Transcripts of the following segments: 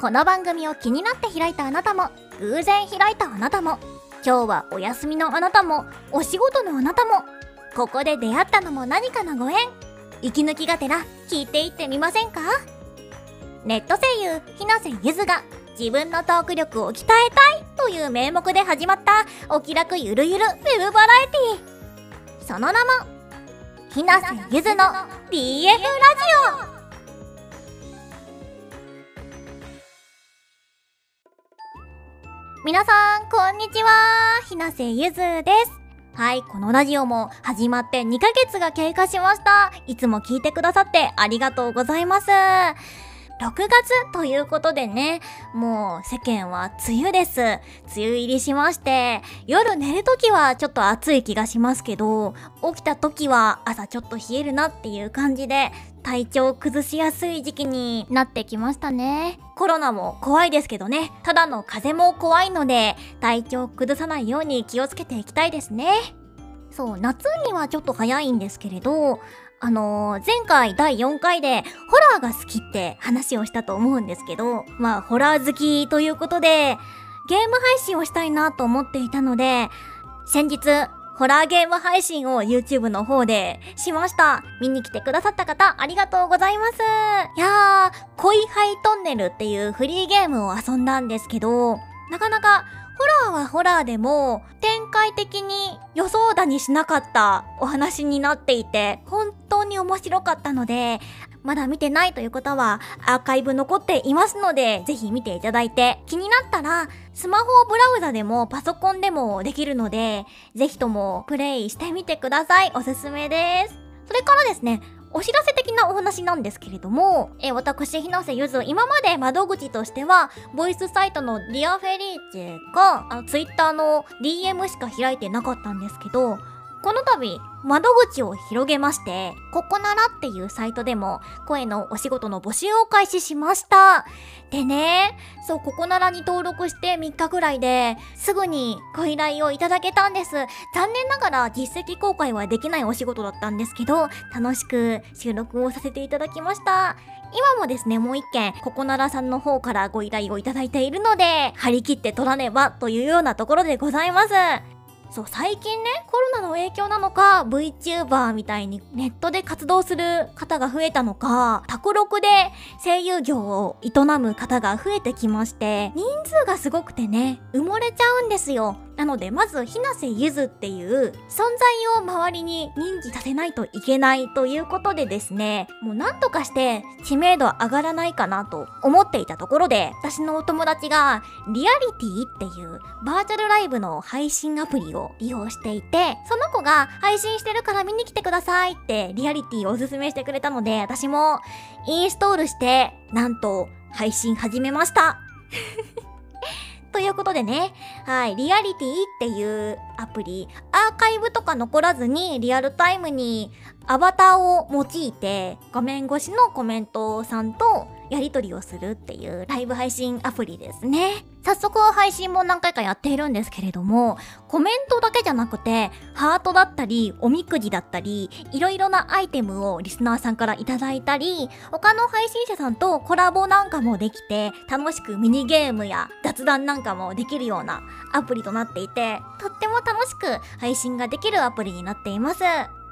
この番組を気になって開いたあなたも偶然開いたあなたも今日はお休みのあなたもお仕事のあなたもここで出会ったのも何かのご縁息抜きがてら聞いていってみませんか？ネット声優ひなせゆずが自分のトーク力を鍛えたいという名目で始まったお気楽ゆるゆるウェブバラエティ。その名もひなせゆずの DF ラジオ。皆さん、こんにちは。ひなせゆずです。はい、このラジオも始まって2ヶ月が経過しました。いつも聞いてくださってありがとうございます。6月ということでね、もう世間は梅雨です。梅雨入りしまして、夜寝るときはちょっと暑い気がしますけど、起きたときは朝ちょっと冷えるなっていう感じで、体調崩しやすい時期になってきましたね。コロナも怖いですけどね、ただの風も怖いので、体調崩さないように気をつけていきたいですね。そう、夏にはちょっと早いんですけれど、あのー、前回第4回でホラーが好きって話をしたと思うんですけど、まあホラー好きということで、ゲーム配信をしたいなと思っていたので、先日、ホラーゲーム配信を YouTube の方でしました。見に来てくださった方、ありがとうございます。いやー、恋ハイトンネルっていうフリーゲームを遊んだんですけど、なかなかホラーはホラーでも展開的に予想だにしなかったお話になっていて本当に面白かったのでまだ見てないという方はアーカイブ残っていますのでぜひ見ていただいて気になったらスマホブラウザでもパソコンでもできるのでぜひともプレイしてみてください。おすすめです。それからですねお知らせ的なお話なんですけれども、え私、ひなせゆず、今まで窓口としては、ボイスサイトのディアフェリーチェが、あの、ツイッターの DM しか開いてなかったんですけど、この度、窓口を広げまして、ここならっていうサイトでも声のお仕事の募集を開始しました。でね、そう、ここならに登録して3日ぐらいですぐにご依頼をいただけたんです。残念ながら実績公開はできないお仕事だったんですけど、楽しく収録をさせていただきました。今もですね、もう一件、ここならさんの方からご依頼をいただいているので、張り切って取らねばというようなところでございます。そう、最近ね、コロナの影響なのか、VTuber みたいにネットで活動する方が増えたのか、タコロクで声優業を営む方が増えてきまして、人数がすごくてね、埋もれちゃうんですよ。なので、まず、ひなせゆずっていう存在を周りに認知させないといけないということでですね、もうなんとかして知名度上がらないかなと思っていたところで、私のお友達がリアリティっていうバーチャルライブの配信アプリを利用していて、その子が配信してるから見に来てくださいってリアリティをおすすめしてくれたので、私もインストールして、なんと配信始めました。ということでね、はい、リアリティっていうアプリ、アーカイブとか残らずにリアルタイムにアバターを用いて画面越しのコメントさんとやり取りをするっていうライブ配信アプリですね。早速配信も何回かやっているんですけれども、コメントだけじゃなくて、ハートだったり、おみくじだったり、いろいろなアイテムをリスナーさんからいただいたり、他の配信者さんとコラボなんかもできて、楽しくミニゲームや雑談なんかもできるようなアプリとなっていて、とっても楽楽しく配信ができるアプリになっています。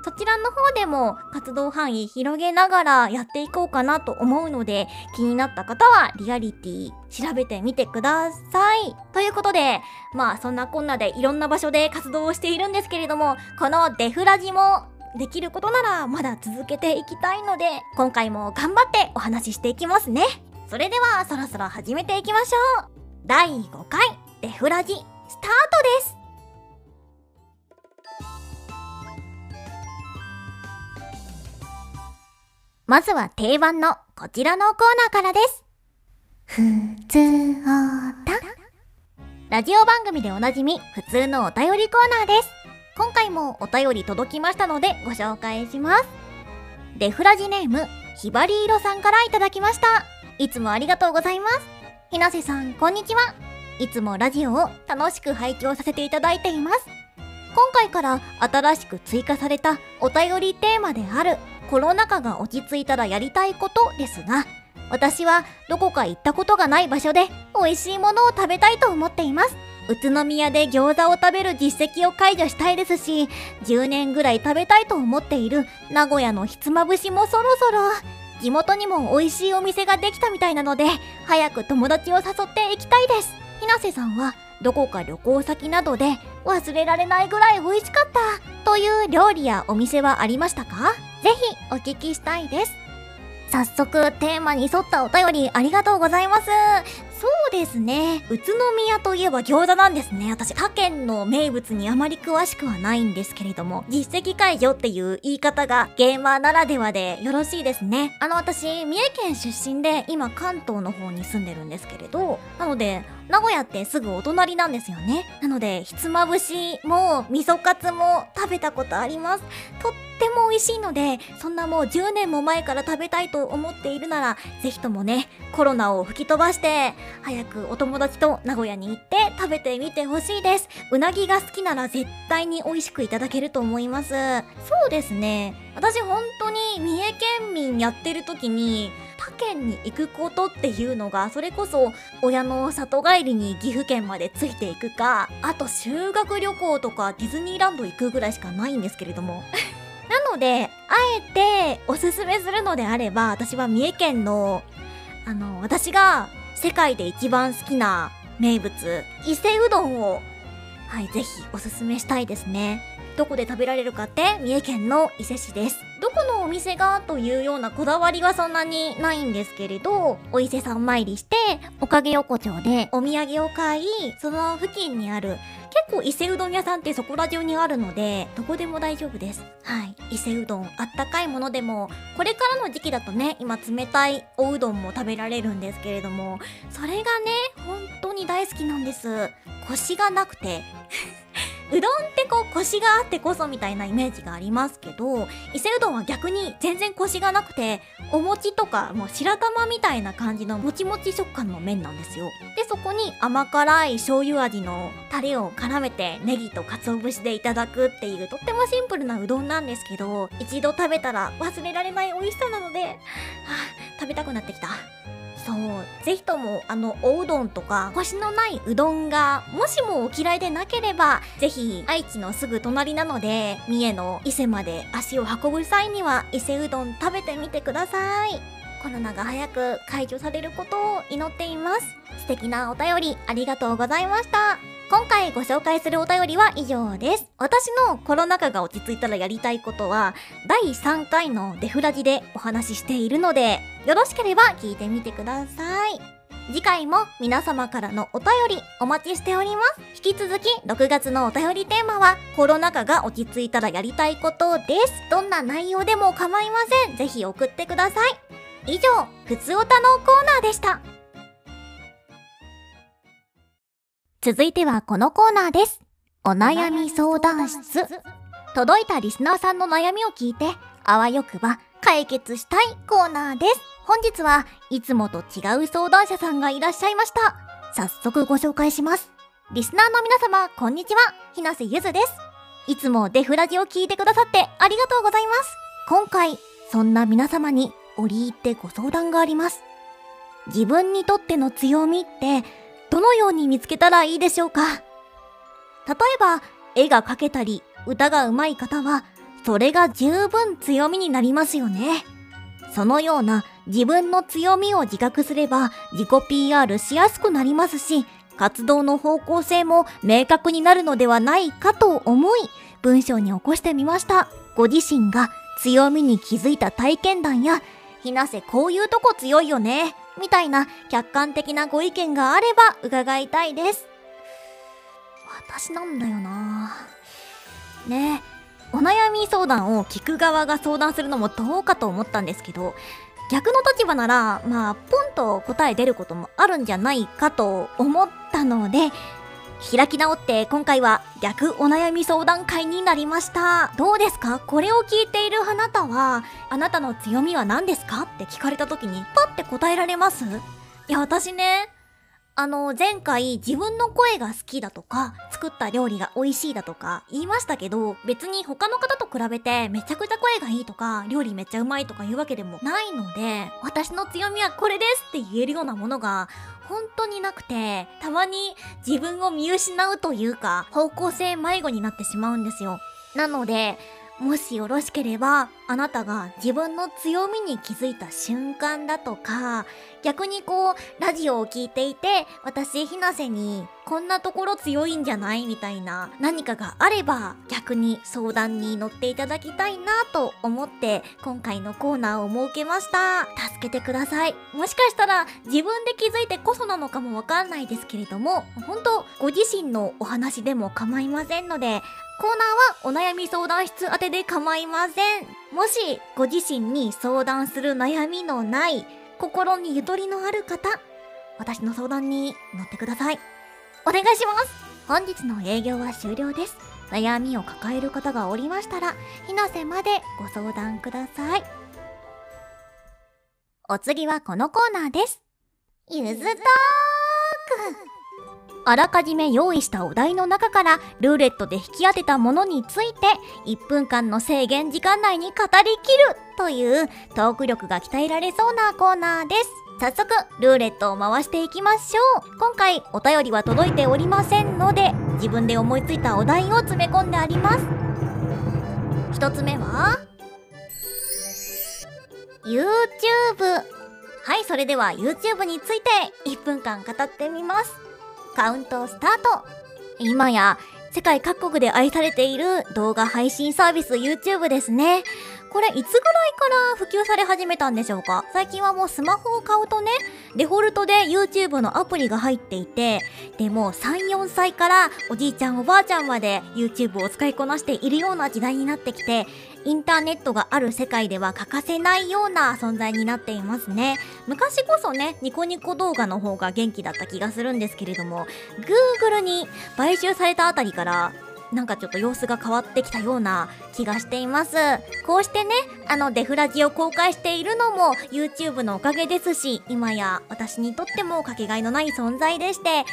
そちらの方でも活動範囲広げながらやっていこうかなと思うので、気になった方はリアリティ調べてみてください。ということで、まあそんなこんなでいろんな場所で活動をしているんですけれども、このデフラジもできることならまだ続けていきたいので、今回も頑張ってお話ししていきますね。それではそろそろ始めていきましょう。第5回デフラジスタートですまずは定番のこちらのコーナーからです。ふつおた。ラジオ番組でおなじみ、普通のお便りコーナーです。今回もお便り届きましたのでご紹介します。デフラジネーム、ひばりいろさんからいただきました。いつもありがとうございます。ひなせさん、こんにちは。いつもラジオを楽しく拝聴させていただいています。今回から新しく追加されたお便りテーマであるコロナ禍が落ち着いたらやりたいことですが、私はどこか行ったことがない場所で美味しいものを食べたいと思っています。宇都宮で餃子を食べる実績を解除したいですし、10年ぐらい食べたいと思っている名古屋のひつまぶしもそろそろ、地元にも美味しいお店ができたみたいなので、早く友達を誘って行きたいです。ひなせさんは、どこか旅行先などで忘れられないぐらい美味しかったという料理やお店はありましたか？ぜひお聞きしたいです。早速テーマに沿ったお便りありがとうございます。そうですね。宇都宮といえば餃子なんですね。私、他県の名物にあまり詳しくはないんですけれども、実績解除っていう言い方がゲーマーならではでよろしいですね。あの、私、三重県出身で今関東の方に住んでるんですけれど、なので、名古屋ってすぐお隣なんですよね。なので、ひつまぶしも味噌カツも食べたことあります。とっても美味しいので、そんなもう10年も前から食べたいと思っているなら、ぜひともね、コロナを吹き飛ばして、早くお友達と名古屋に行って食べてみてほしいです。うなぎが好きなら絶対に美味しくいただけると思います。そうですね。私本当に三重県民やってる時に、他県に行くことっていうのが、それこそ親の里帰りに岐阜県までついていくか、あと修学旅行とかディズニーランド行くぐらいしかないんですけれども。なので、あえておすすめするのであれば、私は三重県の、あの、私が世界で一番好きな名物、伊勢うどんを、はい、ぜひおすすめしたいですね。どこで食べられるかって三重県の伊勢市です。どこのお店がというようなこだわりはそんなにないんですけれど、お伊勢さん参りして、おかげ横丁でお土産を買い、その付近にある結構伊勢うどん屋さんってそこら中にあるので、どこでも大丈夫です。はい。伊勢うどん、あったかいものでも、これからの時期だとね、今冷たいおうどんも食べられるんですけれども、それがね、本当に大好きなんです。コシがなくてうどんってこうコシがあってこそみたいなイメージがありますけど、伊勢うどんは逆に全然コシがなくて、お餅とかもう白玉みたいな感じのもちもち食感の麺なんですよ。で、そこに甘辛い醤油味のタレを絡めてネギと鰹節でいただくっていうとってもシンプルなうどんなんですけど、一度食べたら忘れられない美味しさなので、はあ、食べたくなってきた。そう。ぜひとも、あの、おうどんとか、コシのないうどんが、もしもお嫌いでなければ、ぜひ、愛知のすぐ隣なので、三重の伊勢まで足を運ぶ際には、伊勢うどん食べてみてください。コロナが早く解除されることを祈っています。素敵なお便り、ありがとうございました。今回ご紹介するお便りは以上です。私のコロナ禍が落ち着いたらやりたいことは、第3回のデフラジでお話ししているので、よろしければ聞いてみてください。次回も皆様からのお便りお待ちしております。引き続き6月のお便りテーマはコロナ禍が落ち着いたらやりたいことです。どんな内容でも構いません。ぜひ送ってください。以上、ふつおたのコーナーでした。続いてはこのコーナーです。お悩み相談室。届いたリスナーさんの悩みを聞いて、あわよくば解決したいコーナーです。本日はいつもと違う相談者さんがいらっしゃいました。早速ご紹介します。リスナーの皆様、こんにちは。ひなせゆずです。いつもデフラジを聞いてくださってありがとうございます。今回、そんな皆様に折り入ってご相談があります。自分にとっての強みってどのように見つけたらいいでしょうか？例えば、絵が描けたり、歌が上手い方は、それが十分強みになりますよね。そのような自分の強みを自覚すれば自己 PR しやすくなりますし、活動の方向性も明確になるのではないかと思い、文章に起こしてみました。ご自身が強みに気づいた体験談や、ひなせこういうとこ強いよね。みたいな客観的なご意見があれば伺いたいです。私なんだよなねえお悩み相談を聞く側が相談するのもどうかと思ったんですけど、逆の立場なら、まあ、ポンと答え出ることもあるんじゃないかと思ったので、開き直って今回は逆お悩み相談会になりました。どうですか？これを聞いているあなたは、あなたの強みは何ですか？って聞かれた時にパッて答えられます？いや、私ね、あの、前回自分の声が好きだとか、作った料理が美味しいだとか言いましたけど、別に他の方と比べてめちゃくちゃ声がいいとか、料理めっちゃうまいとかいうわけでもないので、私の強みはこれですって言えるようなものが本当になくて、たまに自分を見失うというか、方向性迷子になってしまうんですよ。なので、もしよろしければ、あなたが自分の強みに気づいた瞬間だとか、逆にこう、ラジオを聞いていて、私、ひなせに、こんなところ強いんじゃない？みたいな何かがあれば、逆に相談に乗っていただきたいなと思って、今回のコーナーを設けました。助けてください。もしかしたら、自分で気づいてこそなのかもわかんないですけれども、本当ご自身のお話でも構いませんので、コーナーはお悩み相談室宛てで構いません。もしご自身に相談する悩みのない、心にゆとりのある方、私の相談に乗ってください。お願いします本日の営業は終了です。悩みを抱える方がおりましたら、ひなせまでご相談ください。お次はこのコーナーです。ゆずトークあらかじめ用意したお題の中からルーレットで引き当てたものについて1分間の制限時間内に語りきるというトーク力が鍛えられそうなコーナーです。早速、ルーレットを回していきましょう。今回、お便りは届いておりませんので、自分で思いついたお題を詰め込んであります。一つ目は、YouTube。はい、それでは YouTube について1分間語ってみます。カウントスタート今や世界各国で愛されている動画配信サービス YouTube ですね。これいつぐらいから普及され始めたんでしょうか？最近はもうスマホを買うとね、デフォルトで YouTube のアプリが入っていて、でも3、4歳からおじいちゃんおばあちゃんまで YouTube を使いこなしているような時代になってきて、インターネットがある世界では欠かせないような存在になっていますね。昔こそね、ニコニコ動画の方が元気だった気がするんですけれども、Google に買収されたあたりから、なんかちょっと様子が変わってきたような気がしています。こうしてね、あのデフラジを公開しているのも YouTube のおかげですし、今や私にとってもかけがえのない存在でして、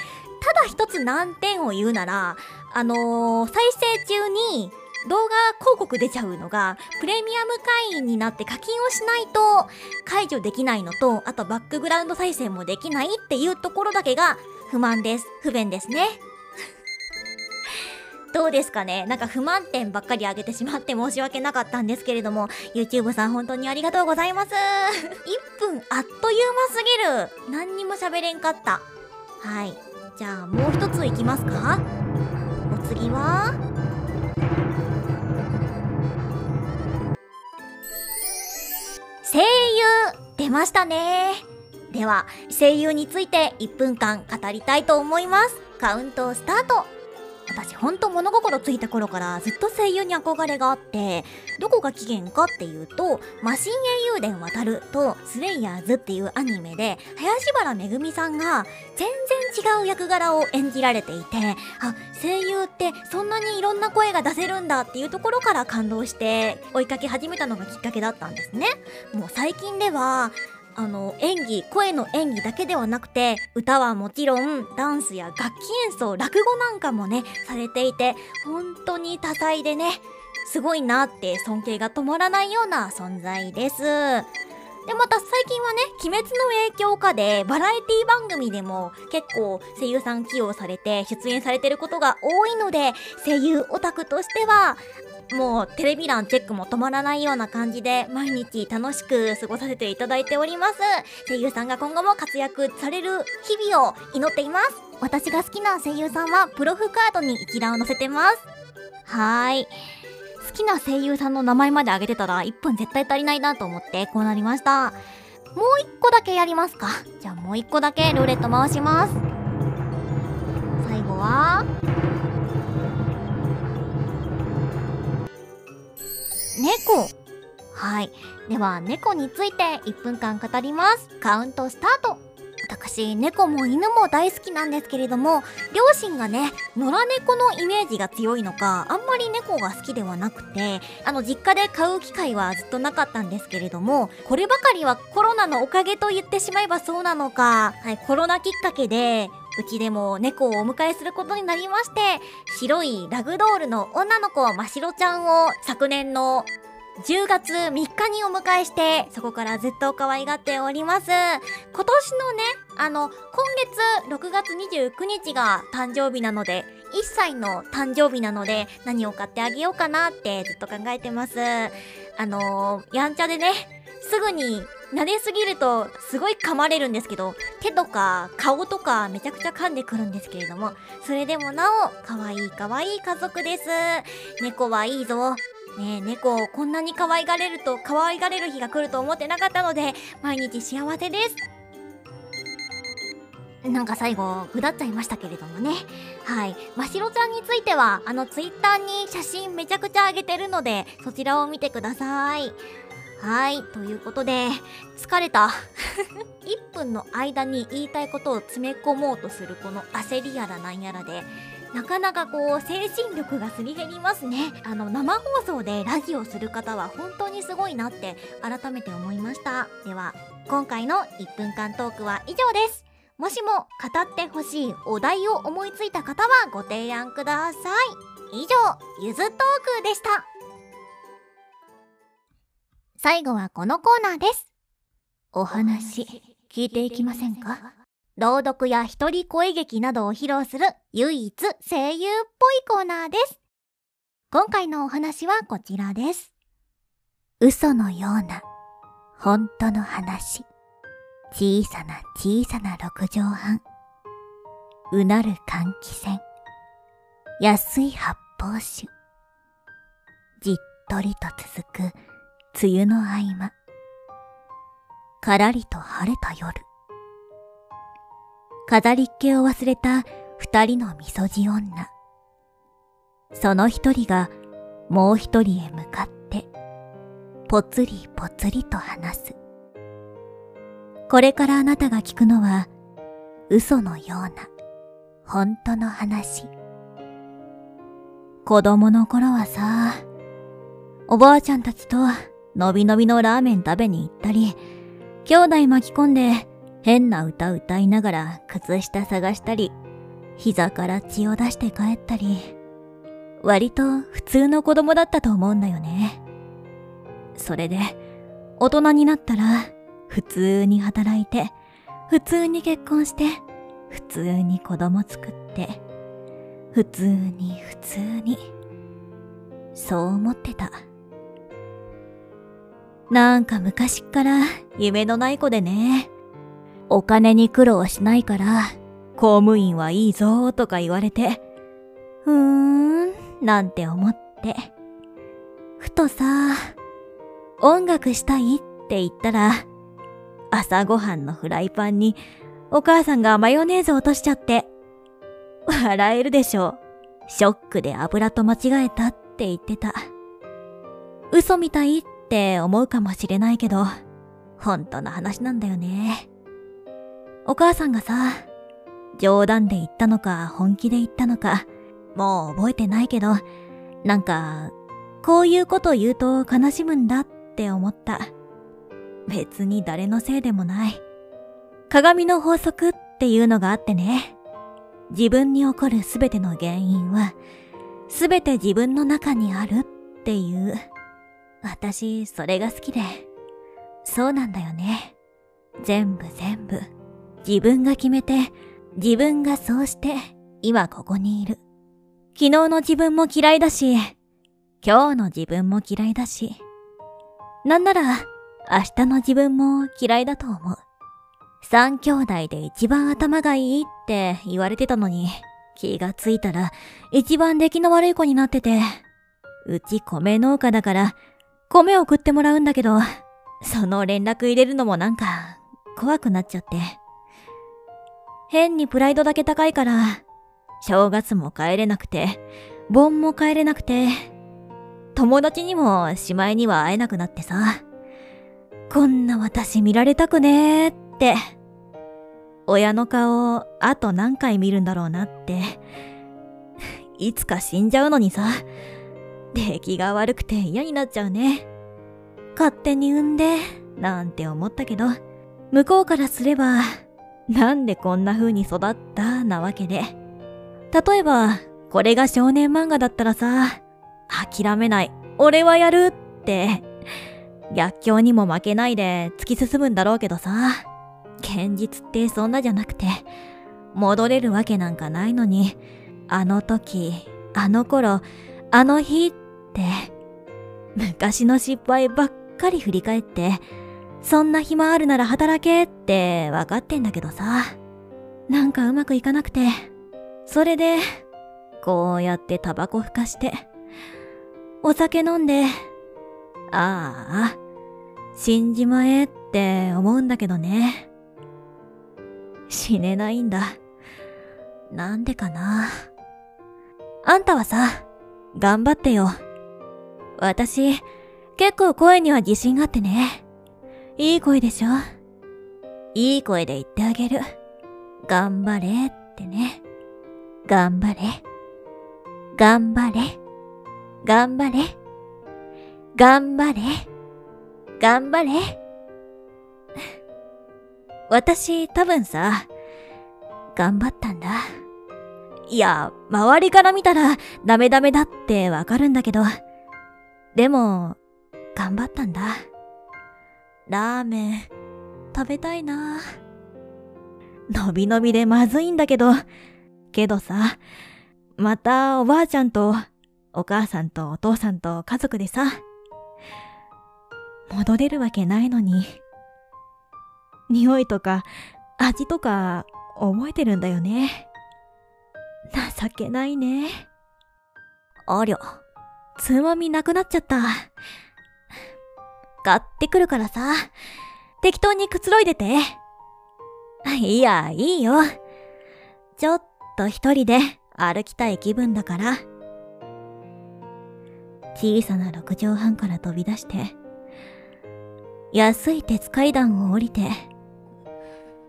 ただ一つ難点を言うなら、あのー、再生中に動画広告出ちゃうのが、プレミアム会員になって課金をしないと解除できないのと、あとバックグラウンド再生もできないっていうところだけが不満です。不便ですね。どうですかね？なんか不満点ばっかり挙げてしまって申し訳なかったんですけれども、YouTube さん本当にありがとうございます。1分あっという間すぎる。何にも喋れんかった。はい。じゃあもう一ついきますか？お次は？出ましたね。では声優について1分間語りたいと思います。カウントスタート。私ほんと物心ついた頃からずっと声優に憧れがあって、どこが起源かっていうと、マシン英雄伝渡るとスレイヤーズっていうアニメで、林原めぐみさんが全然違う役柄を演じられていて、あ、声優ってそんなにいろんな声が出せるんだっていうところから感動して追いかけ始めたのがきっかけだったんですね。もう最近では、あの、演技、声の演技だけではなくて、歌はもちろん、ダンスや楽器演奏、落語なんかもね、されていて、本当に多彩でね、すごいなって尊敬が止まらないような存在です。で、また最近はね、鬼滅の影響下で、バラエティ番組でも結構声優さん起用されて出演されてることが多いので、声優オタクとしては、もうテレビ欄チェックも止まらないような感じで毎日楽しく過ごさせていただいております。声優さんが今後も活躍される日々を祈っています。私が好きな声優さんはプロフカードに一覧を載せてます。はーい。好きな声優さんの名前まで挙げてたら1分絶対足りないなと思ってこうなりました。もう1個だけやりますか。じゃあもう1個だけルーレット回します。最後は、猫はい。では、猫について1分間語ります。カウントスタート私、猫も犬も大好きなんですけれども、両親がね、野良猫のイメージが強いのか、あんまり猫が好きではなくて、あの、実家で飼う機会はずっとなかったんですけれども、こればかりはコロナのおかげと言ってしまえばそうなのか、はい、コロナきっかけで、うちでも猫をお迎えすることになりまして、白いラグドールの女の子ましろちゃんを昨年の10月3日にお迎えして、そこからずっと可愛がっております。今年のね、あの、今月6月29日が誕生日なので、1歳の誕生日なので、何を買ってあげようかなってずっと考えてます。あのー、やんちゃでね、すぐに撫ですぎるとすごい噛まれるんですけど、手とか顔とかめちゃくちゃ噛んでくるんですけれども、それでもなお、可愛い可愛い家族です。猫はいいぞ。ねえ、猫をこんなに可愛がれると、可愛がれる日が来ると思ってなかったので、毎日幸せです。なんか最後、ぐだっちゃいましたけれどもね。はい。ましろちゃんについては、あの、ツイッターに写真めちゃくちゃ上げてるので、そちらを見てください。はい。ということで、疲れた。1分の間に言いたいことを詰め込もうとするこの焦りやらなんやらで、なかなかこう精神力がすり減りますねあの生放送でラジオする方は本当にすごいなって改めて思いましたでは今回の1分間トークは以上ですもしも語ってほしいお題を思いついた方はご提案ください以上ゆずトークでした最後はこのコーナーですお話聞いていきませんか？朗読や一人声劇などを披露する唯一声優っぽいコーナーです。今回のお話はこちらです。嘘のような本当の話。小さな小さな六畳半。うなる換気扇。安い発泡酒。じっとりと続く梅雨の合間。からりと晴れた夜。飾りっ気を忘れた二人のみそじ女。その一人がもう一人へ向かって、ぽつりぽつりと話す。これからあなたが聞くのは、嘘のような、本当の話。子供の頃はさ、おばあちゃんたちとのびのびのラーメン食べに行ったり、兄弟巻き込んで変な歌歌いながら靴下探したり、膝から血を出して帰ったり、割と普通の子供だったと思うんだよね。それで、大人になったら、普通に働いて、普通に結婚して、普通に子供作って、普通に普通に、そう思ってた。なんか昔っから夢のない子でね。お金に苦労しないから、公務員はいいぞとか言われて、ふーん、なんて思って。ふとさ、音楽したいって言ったら、朝ごはんのフライパンにお母さんがマヨネーズ落としちゃって、笑えるでしょう。ショックで油と間違えたって言ってた。嘘みたいっって思うかもしれないけど、本当の話なんだよね。お母さんがさ、冗談で言ったのか本気で言ったのか、もう覚えてないけど、なんか、こういうこと言うと悲しむんだって思った。別に誰のせいでもない。鏡の法則っていうのがあってね。自分に起こるすべての原因は、すべて自分の中にあるっていう。私、それが好きで。そうなんだよね。全部全部。自分が決めて、自分がそうして、今ここにいる。昨日の自分も嫌いだし、今日の自分も嫌いだし、なんなら、明日の自分も嫌いだと思う。三兄弟で一番頭がいいって言われてたのに、気がついたら一番出来の悪い子になってて、うち米農家だから、米送ってもらうんだけど、その連絡入れるのもなんか、怖くなっちゃって。変にプライドだけ高いから、正月も帰れなくて、盆も帰れなくて、友達にもしまいには会えなくなってさ、こんな私見られたくねーって。親の顔あと何回見るんだろうなっていつか死んじゃうのにさ出来が悪くて嫌になっちゃうね。勝手に産んでなんて思ったけど向こうからすればなんでこんな風に育った？なわけで。例えばこれが少年漫画だったらさ諦めない。俺はやるって。逆境にも負けないで突き進むんだろうけどさ。現実ってそんなじゃなくて、戻れるわけなんかないのに、あの時、あの頃、あの日って、昔の失敗ばっかり振り返って、そんな暇あるなら働けって分かってんだけどさ、なんかうまくいかなくて、それで、こうやってタバコふかして、お酒飲んで、ああ、死んじまえって思うんだけどね。死ねないんだ。なんでかな。あんたはさ、頑張ってよ。私、結構声には自信があってね。いい声でしょ？いい声で言ってあげる。頑張れってね。頑張れ。頑張れ。頑張れ。頑張れ。頑張れ。私多分さ、頑張ったんだ。いや、周りから見たらダメダメだってわかるんだけど、でも、頑張ったんだ。ラーメン、食べたいな。のびのびでまずいんだけど、けどさ、またおばあちゃんとお母さんとお父さんと家族でさ、戻れるわけないのに。匂いとか味とか覚えてるんだよね。情けないね。ありゃ、つまみなくなっちゃった。買ってくるからさ、適当にくつろいでて。いや、いいよ。ちょっと一人で歩きたい気分だから。小さな六畳半から飛び出して、安い鉄階段を降りて、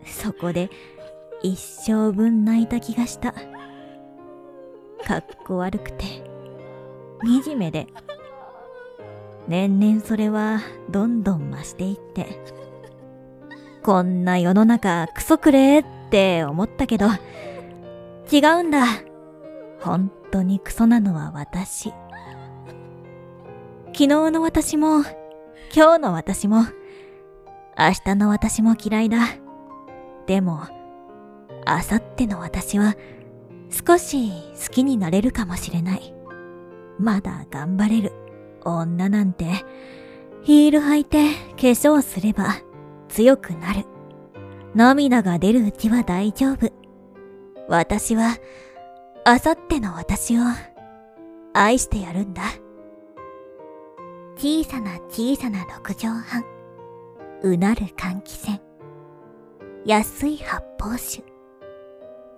そこで一生分泣いた気がした。かっこ悪くて、惨めで、年々それはどんどん増していって、こんな世の中クソくれって思ったけど、違うんだ。本当にクソなのは私。昨日の私も、今日の私も、明日の私も嫌いだ。でも、あさっての私は少し好きになれるかもしれない。まだ頑張れる。女なんて、ヒール履いて化粧すれば強くなる。涙が出るうちは大丈夫。私は、あさっての私を愛してやるんだ。小さな小さな六畳半。うなる換気扇。安い発泡酒。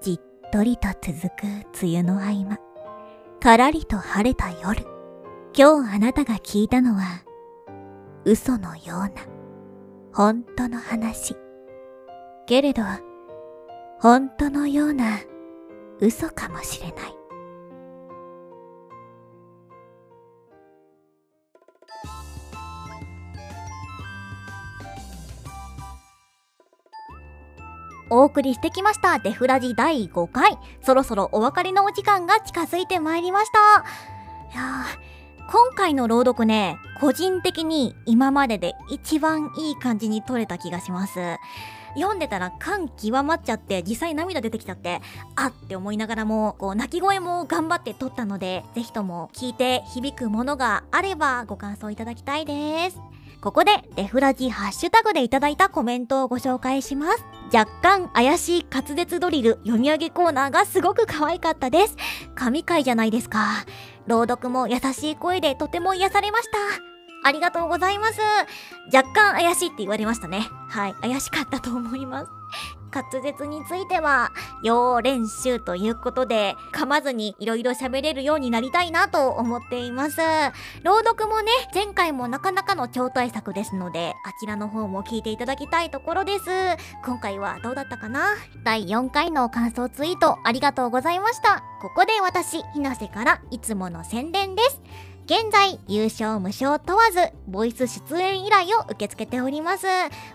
じっとりと続く梅雨の合間。からりと晴れた夜。今日あなたが聞いたのは、嘘のような、本当の話。けれど、本当のような嘘かもしれない。お送りしてきましたデフラジ第5回。そろそろお別れのお時間が近づいてまいりました。いや今回の朗読ね個人的に今までで一番いい感じに撮れた気がします。読んでたら感極まっちゃって実際涙出てきちゃってあって思いながらもこう泣き声も頑張って撮ったのでぜひとも聞いて響くものがあればご感想いただきたいです。ここでデフラジハッシュタグでいただいたコメントをご紹介します。若干怪しい滑舌ドリル読み上げコーナーがすごく可愛かったです。神回じゃないですか。朗読も優しい声でとても癒されました。ありがとうございます。若干怪しいって言われましたね。はい、怪しかったと思います。滑舌については要練習ということで噛まずにいろいろ喋れるようになりたいなと思っています。朗読もね前回もなかなかの超大作ですのであちらの方も聞いていただきたいところです。今回はどうだったかな？第4回の感想ツイートありがとうございました。ここで私ひなせからいつもの宣伝です。現在、優勝無償問わず、ボイス出演依頼を受け付けております。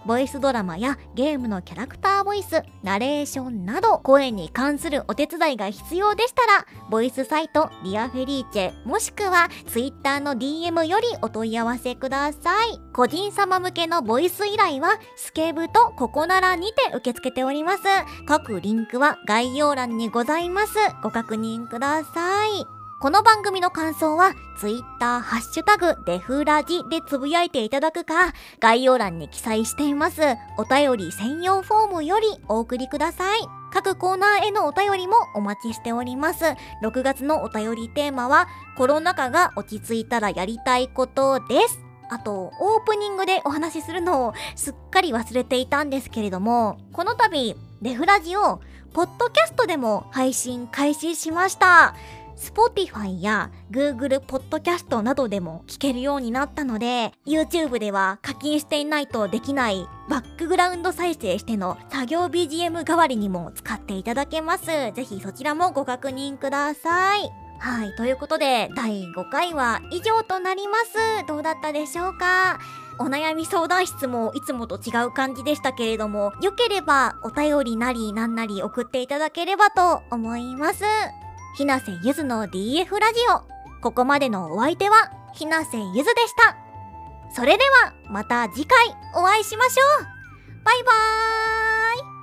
ボイスドラマやゲームのキャラクターボイス、ナレーションなど、声に関するお手伝いが必要でしたら、ボイスサイト、リアフェリーチェ、もしくは、ツイッターの DM よりお問い合わせください。個人様向けのボイス依頼は、スケブとココナラにて受け付けております。各リンクは概要欄にございます。ご確認ください。この番組の感想は、ツイッターハッシュタグデフラジでつぶやいていただくか、概要欄に記載していますお便り専用フォームよりお送りください。各コーナーへのお便りもお待ちしております。6月のお便りテーマは、コロナ禍が落ち着いたらやりたいことです。あと、オープニングでお話しするのをすっかり忘れていたんですけれども、この度、デフラジを、ポッドキャストでも配信開始しました。Spotify や Google Podcast などでも聞けるようになったので、YouTube では課金していないとできないバックグラウンド再生しての作業 BGM 代わりにも使っていただけます。ぜひそちらもご確認ください。はい、ということで第5回は以上となります。どうだったでしょうか？お悩み相談室もいつもと違う感じでしたけれども、よければお便りなりなんなり送っていただければと思います。ひなせゆずの DF ラジオ。ここまでのお相手は、ひなせゆずでした。それでは、また次回お会いしましょうバイバーイ